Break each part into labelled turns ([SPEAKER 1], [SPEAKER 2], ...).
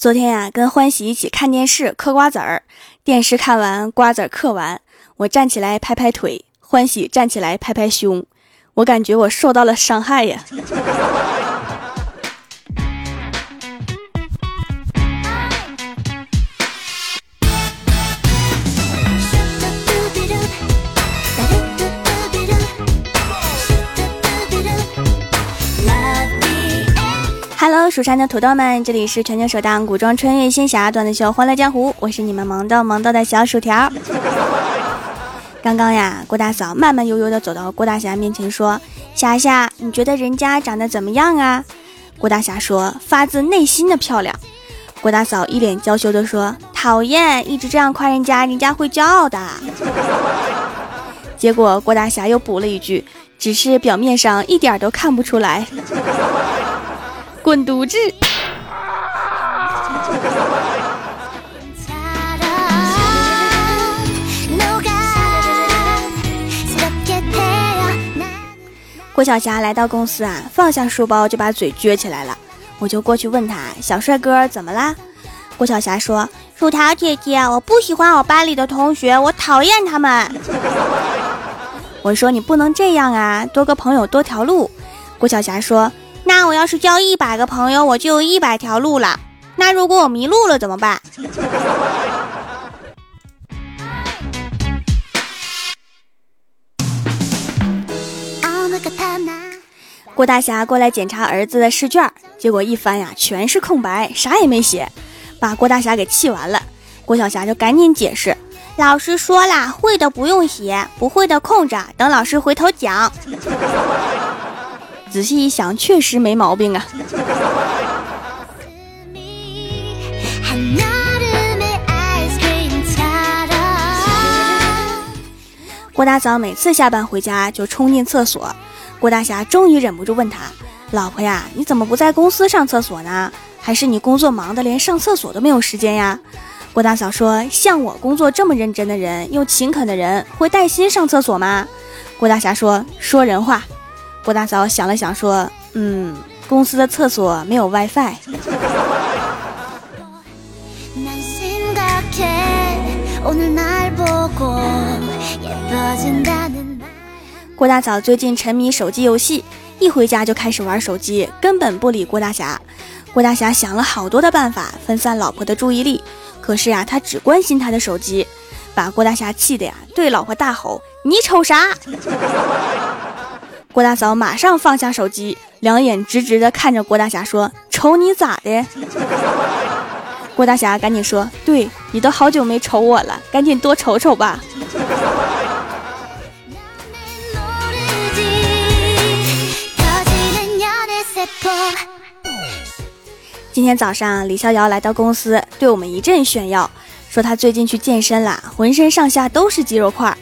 [SPEAKER 1] 昨天呀，跟欢喜一起看电视嗑瓜子儿，电视看完，瓜子儿嗑完，我站起来拍拍腿，欢喜站起来拍拍胸，我感觉我受到了伤害呀。Hello，蜀山的土豆们，这里是全球首档古装穿越仙侠段子秀《欢乐江湖》，我是你们萌豆萌豆的小薯条。刚刚呀，郭大嫂慢慢悠悠的走到郭大侠面前说：“霞霞，你觉得人家长得怎么样啊？”郭大侠说：“发自内心的漂亮。”郭大嫂一脸娇羞的说：“讨厌，一直这样夸人家，人家会骄傲的。”结果郭大侠又补了一句：“只是表面上一点都看不出来。”滚犊子！郭晓霞来到公司啊，放下书包就把嘴撅起来了。我就过去问他：“小帅哥，怎么啦？”郭晓霞说：“薯条姐姐，我不喜欢我班里的同学，我讨厌他们。”我说：“你不能这样啊，多个朋友多条路。”郭晓霞说。我要是交一百个朋友，我就有一百条路了。那如果我迷路了怎么办？郭大侠过来检查儿子的试卷，结果一翻呀，全是空白，啥也没写，把郭大侠给气完了。郭晓霞就赶紧解释：“老师说了，会的不用写，不会的空着，等老师回头讲。”仔细一想，确实没毛病啊。郭大嫂每次下班回家就冲进厕所，郭大侠终于忍不住问他：“老婆呀，你怎么不在公司上厕所呢？还是你工作忙的连上厕所都没有时间呀？”郭大嫂说：“像我工作这么认真的人，又勤恳的人，会带薪上厕所吗？”郭大侠说：“说人话。”郭大嫂想了想，说：“嗯，公司的厕所没有 WiFi。”郭大嫂最近沉迷手机游戏，一回家就开始玩手机，根本不理郭大侠。郭大侠想了好多的办法分散老婆的注意力，可是呀，他只关心他的手机，把郭大侠气的呀，对老婆大吼：“你瞅啥？”郭大嫂马上放下手机，两眼直直的看着郭大侠说：“瞅你咋的？” 郭大侠赶紧说：“对你都好久没瞅我了，赶紧多瞅瞅吧。”今天早上，李逍遥来到公司，对我们一阵炫耀，说他最近去健身了，浑身上下都是肌肉块。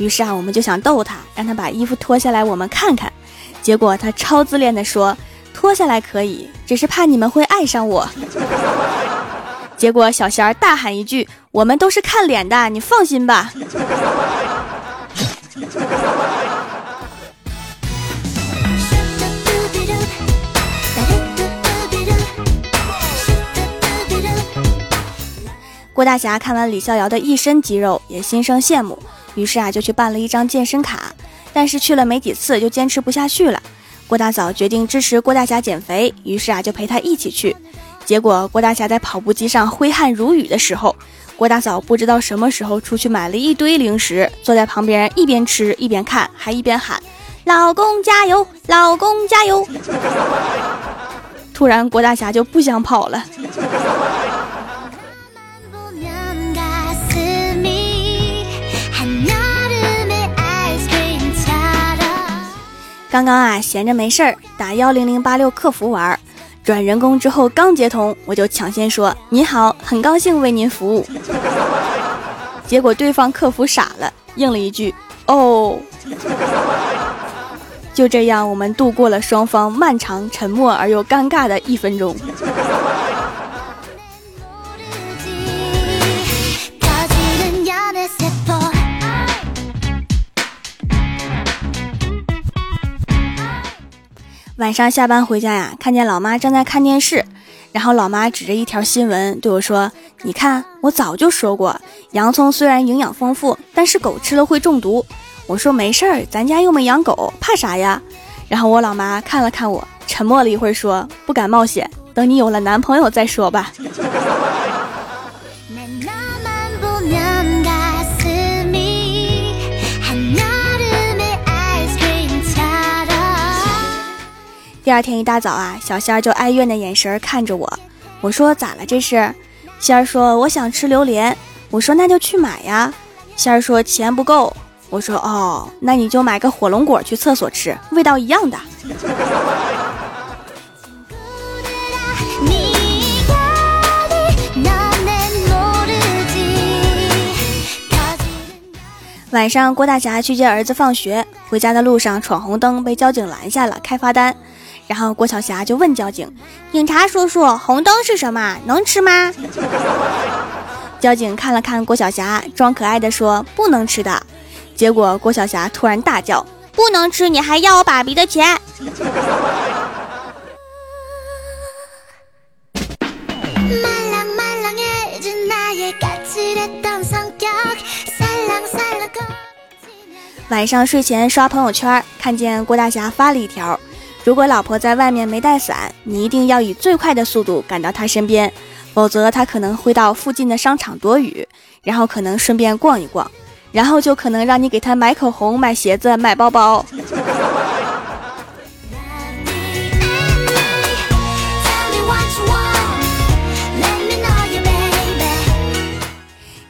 [SPEAKER 1] 于是啊，我们就想逗他，让他把衣服脱下来，我们看看。结果他超自恋的说：“脱下来可以，只是怕你们会爱上我。”结果小仙儿大喊一句：“我们都是看脸的，你放心吧。”郭大侠看完李逍遥的一身肌肉，也心生羡慕。于是啊，就去办了一张健身卡，但是去了没几次就坚持不下去了。郭大嫂决定支持郭大侠减肥，于是啊，就陪他一起去。结果郭大侠在跑步机上挥汗如雨的时候，郭大嫂不知道什么时候出去买了一堆零食，坐在旁边一边吃一边看，还一边喊：“老公加油，老公加油！” 突然，郭大侠就不想跑了。刚刚啊，闲着没事儿，打幺零零八六客服玩，转人工之后刚接通，我就抢先说：“你好，很高兴为您服务。”结果对方客服傻了，应了一句：“哦。”就这样，我们度过了双方漫长、沉默而又尴尬的一分钟。晚上下班回家呀，看见老妈正在看电视，然后老妈指着一条新闻对我说：“你看，我早就说过，洋葱虽然营养丰富，但是狗吃了会中毒。”我说：“没事儿，咱家又没养狗，怕啥呀？”然后我老妈看了看我，沉默了一会儿，说：“不敢冒险，等你有了男朋友再说吧。”第二天一大早啊，小仙儿就哀怨的眼神看着我。我说：“咋了？这是？”仙儿说：“我想吃榴莲。”我说：“那就去买呀。”仙儿说：“钱不够。”我说：“哦，那你就买个火龙果去厕所吃，味道一样的。”晚上，郭大侠去接儿子放学，回家的路上闯红灯，被交警拦下了，开罚单。然后郭晓霞就问交警：“警察叔叔，红灯是什么？能吃吗？” 交警看了看郭晓霞，装可爱的说：“不能吃的。”结果郭晓霞突然大叫：“不能吃，你还要我爸比的钱！” 晚上睡前刷朋友圈，看见郭大侠发了一条。如果老婆在外面没带伞，你一定要以最快的速度赶到她身边，否则她可能会到附近的商场躲雨，然后可能顺便逛一逛，然后就可能让你给她买口红、买鞋子、买包包。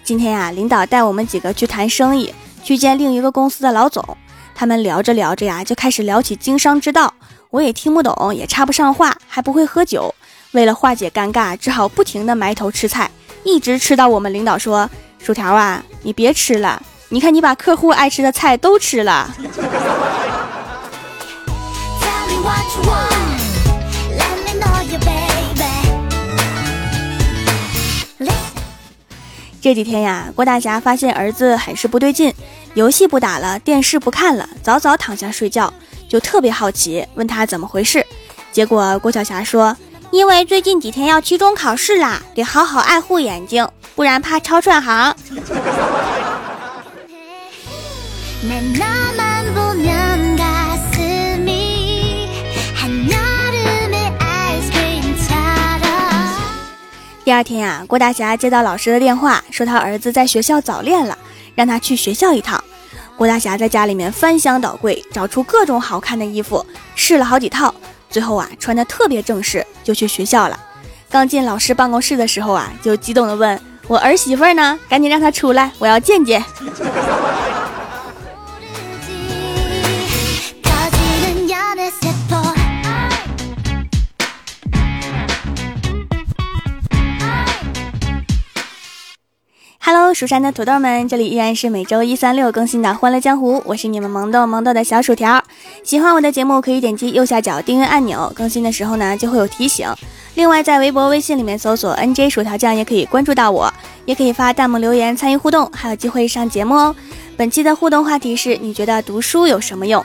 [SPEAKER 1] 今天呀，领导带我们几个去谈生意，去见另一个公司的老总。他们聊着聊着呀，就开始聊起经商之道。我也听不懂，也插不上话，还不会喝酒。为了化解尴尬，只好不停的埋头吃菜，一直吃到我们领导说：“薯条啊，你别吃了，你看你把客户爱吃的菜都吃了。”这几天呀，郭大侠发现儿子很是不对劲，游戏不打了，电视不看了，早早躺下睡觉。就特别好奇，问他怎么回事。结果郭晓霞说：“因为最近几天要期中考试啦，得好好爱护眼睛，不然怕抄串行。”第二天呀，郭大侠接到老师的电话，说他儿子在学校早恋了，让他去学校一趟。郭大侠在家里面翻箱倒柜，找出各种好看的衣服，试了好几套，最后啊，穿的特别正式，就去学校了。刚进老师办公室的时候啊，就激动的问我儿媳妇呢，赶紧让她出来，我要见见。蜀山的土豆们，这里依然是每周一、三、六更新的《欢乐江湖》，我是你们萌豆萌豆的小薯条。喜欢我的节目，可以点击右下角订阅按钮，更新的时候呢就会有提醒。另外，在微博、微信里面搜索 “nj 薯条酱”也可以关注到我，也可以发弹幕留言参与互动，还有机会上节目哦。本期的互动话题是：你觉得读书有什么用？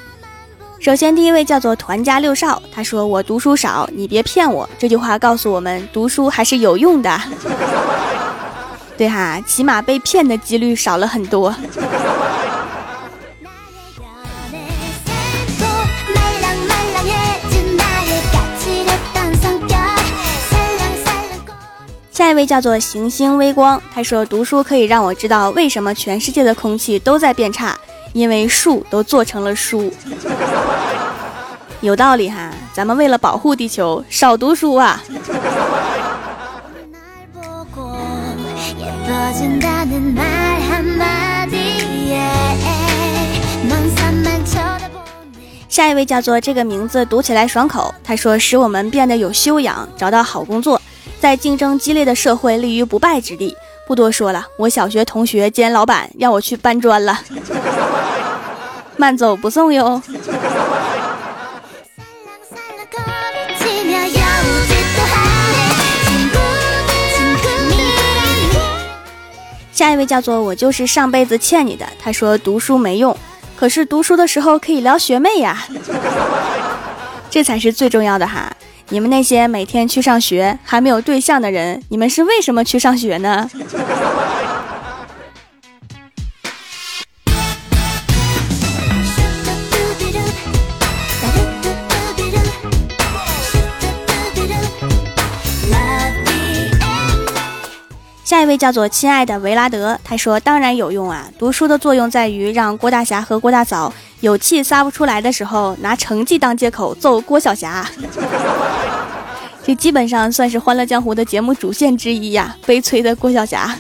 [SPEAKER 1] 首先，第一位叫做团家六少，他说：“我读书少，你别骗我。”这句话告诉我们，读书还是有用的。对哈，起码被骗的几率少了很多。下一位叫做行星微光，他说读书可以让我知道为什么全世界的空气都在变差，因为树都做成了书。有道理哈，咱们为了保护地球，少读书啊。下一位叫做这个名字读起来爽口。他说：“使我们变得有修养，找到好工作，在竞争激烈的社会立于不败之地。”不多说了，我小学同学兼老板让我去搬砖了，慢走不送哟。下一位叫做我就是上辈子欠你的。他说读书没用，可是读书的时候可以撩学妹呀，这才是最重要的哈。你们那些每天去上学还没有对象的人，你们是为什么去上学呢？一位叫做亲爱的维拉德，他说：“当然有用啊！读书的作用在于让郭大侠和郭大嫂有气撒不出来的时候，拿成绩当借口揍郭晓霞。这基本上算是《欢乐江湖》的节目主线之一呀！悲催的郭晓霞。”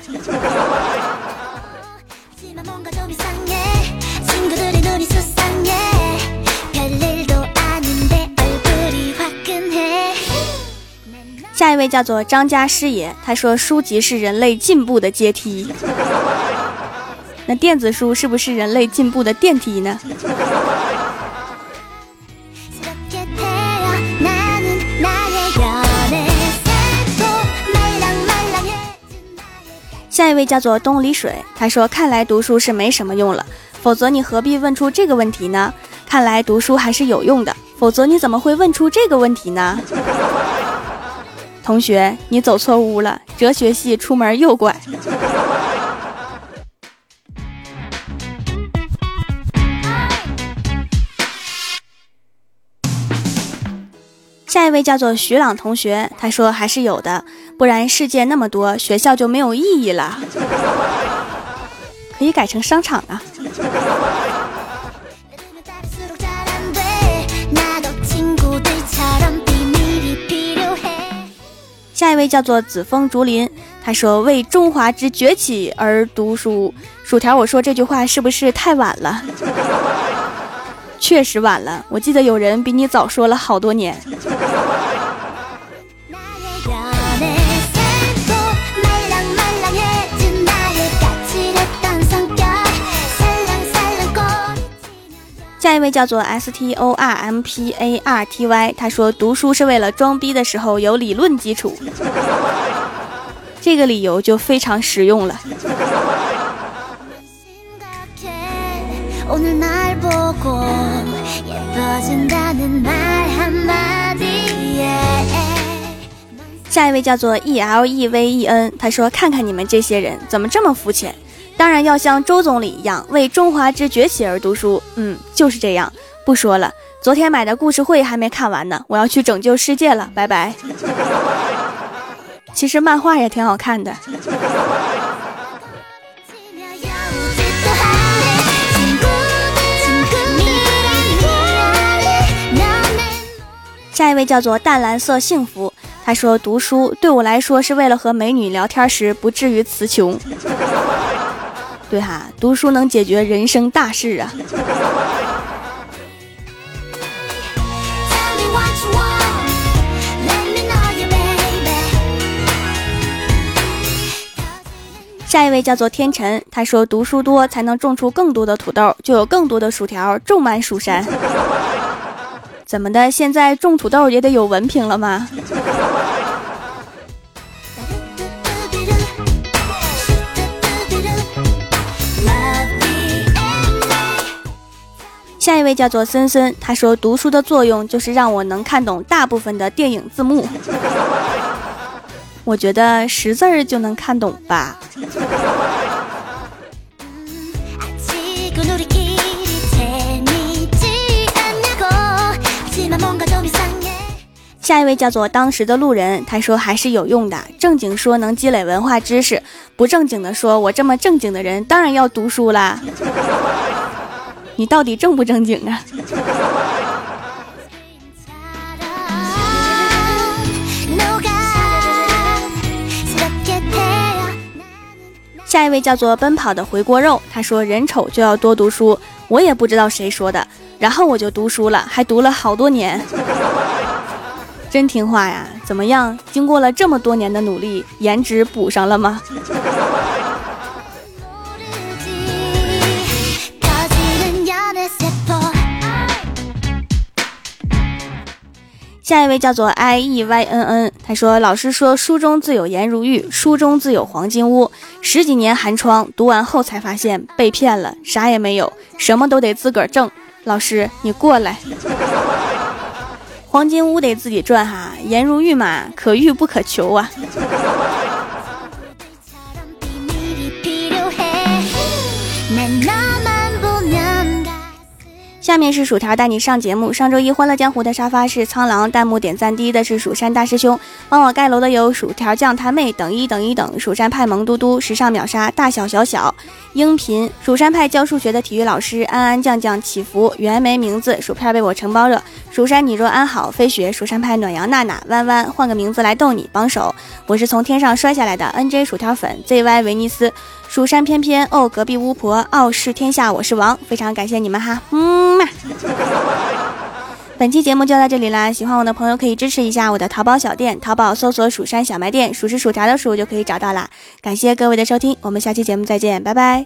[SPEAKER 1] 叫做张家师爷，他说书籍是人类进步的阶梯，那电子书是不是人类进步的电梯呢？下一位叫做东里水，他说看来读书是没什么用了，否则你何必问出这个问题呢？看来读书还是有用的，否则你怎么会问出这个问题呢？同学，你走错屋了，哲学系出门右拐。下一位叫做徐朗同学，他说还是有的，不然世界那么多，学校就没有意义了。可以改成商场啊。下一位叫做紫风竹林，他说：“为中华之崛起而读书。”薯条，我说这句话是不是太晚了？确实晚了，我记得有人比你早说了好多年。下一位叫做 S T O R M P A R T Y，他说读书是为了装逼的时候有理论基础，这个理由就非常实用了。下一位叫做 E L E V E N，他说看看你们这些人怎么这么肤浅。当然要像周总理一样为中华之崛起而读书。嗯，就是这样。不说了，昨天买的故事会还没看完呢，我要去拯救世界了，拜拜。其实漫画也挺好看的。下一位叫做淡蓝色幸福，他说读书对我来说是为了和美女聊天时不至于词穷。对哈，读书能解决人生大事啊！下一位叫做天辰，他说读书多才能种出更多的土豆，就有更多的薯条种满蜀山。怎么的？现在种土豆也得有文凭了吗？下一位叫做森森，他说读书的作用就是让我能看懂大部分的电影字幕。我觉得识字儿就能看懂吧。下一位叫做当时的路人，他说还是有用的，正经说能积累文化知识，不正经的说，我这么正经的人当然要读书啦。你到底正不正经啊？下一位叫做奔跑的回锅肉，他说人丑就要多读书，我也不知道谁说的，然后我就读书了，还读了好多年，真听话呀！怎么样？经过了这么多年的努力，颜值补上了吗？下一位叫做 i e y n n，他说：“老师说书中自有颜如玉，书中自有黄金屋。十几年寒窗，读完后才发现被骗了，啥也没有，什么都得自个儿挣。老师，你过来。”黄金屋得自己赚哈，颜如玉嘛，可遇不可求啊。下面是薯条带你上节目。上周一欢乐江湖的沙发是苍狼，弹幕点赞第一的是蜀山大师兄，帮我盖楼的有薯条酱他妹等一等一等，蜀山派萌嘟嘟，时尚秒杀大小小小，音频蜀山派教数学的体育老师安安酱酱祈福，原没名字，薯片被我承包了，蜀山你若安好，飞雪蜀山派暖阳娜娜弯弯，换个名字来逗你帮手，我是从天上摔下来的 N J 薯条粉 Z Y 维尼斯。蜀山翩翩哦，隔壁巫婆傲视天下，我是王，非常感谢你们哈，嗯嘛。本期节目就到这里啦，喜欢我的朋友可以支持一下我的淘宝小店，淘宝搜索“蜀山小卖店”，数是薯条的数就可以找到啦。感谢各位的收听，我们下期节目再见，拜拜。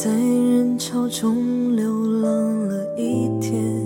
[SPEAKER 2] 在人潮中流浪了一天。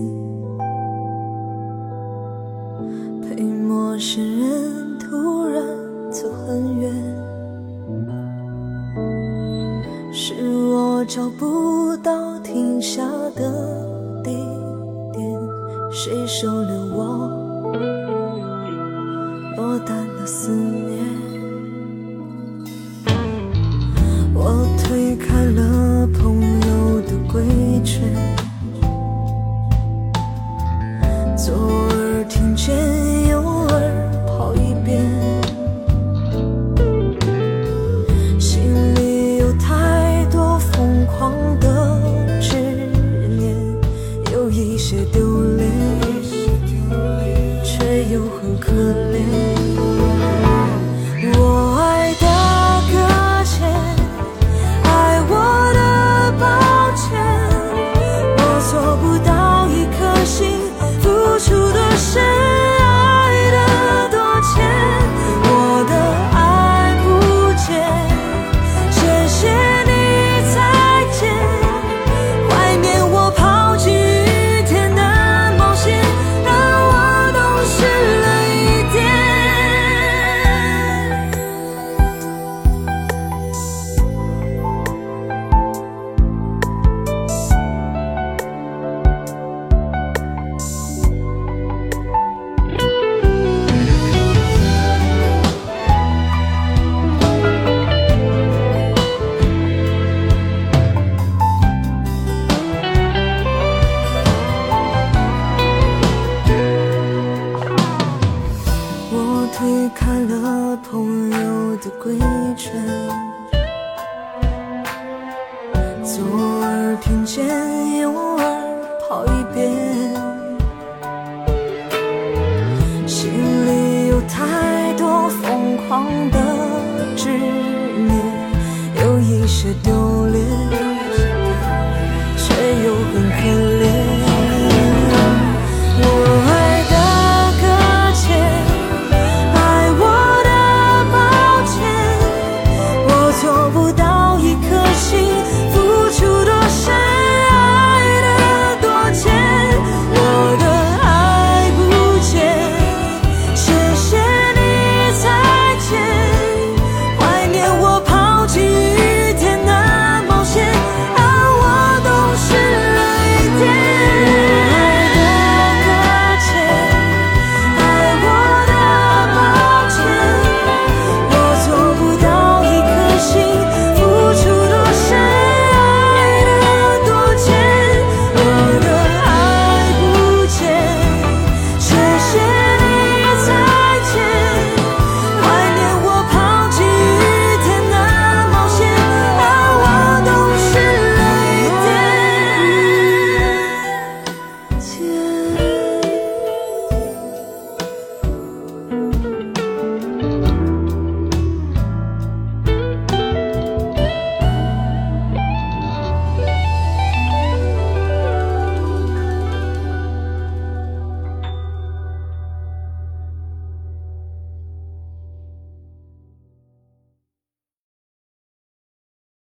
[SPEAKER 2] 朋友的规劝左耳听见右耳跑一遍心里有太多疯狂的执念有一些丢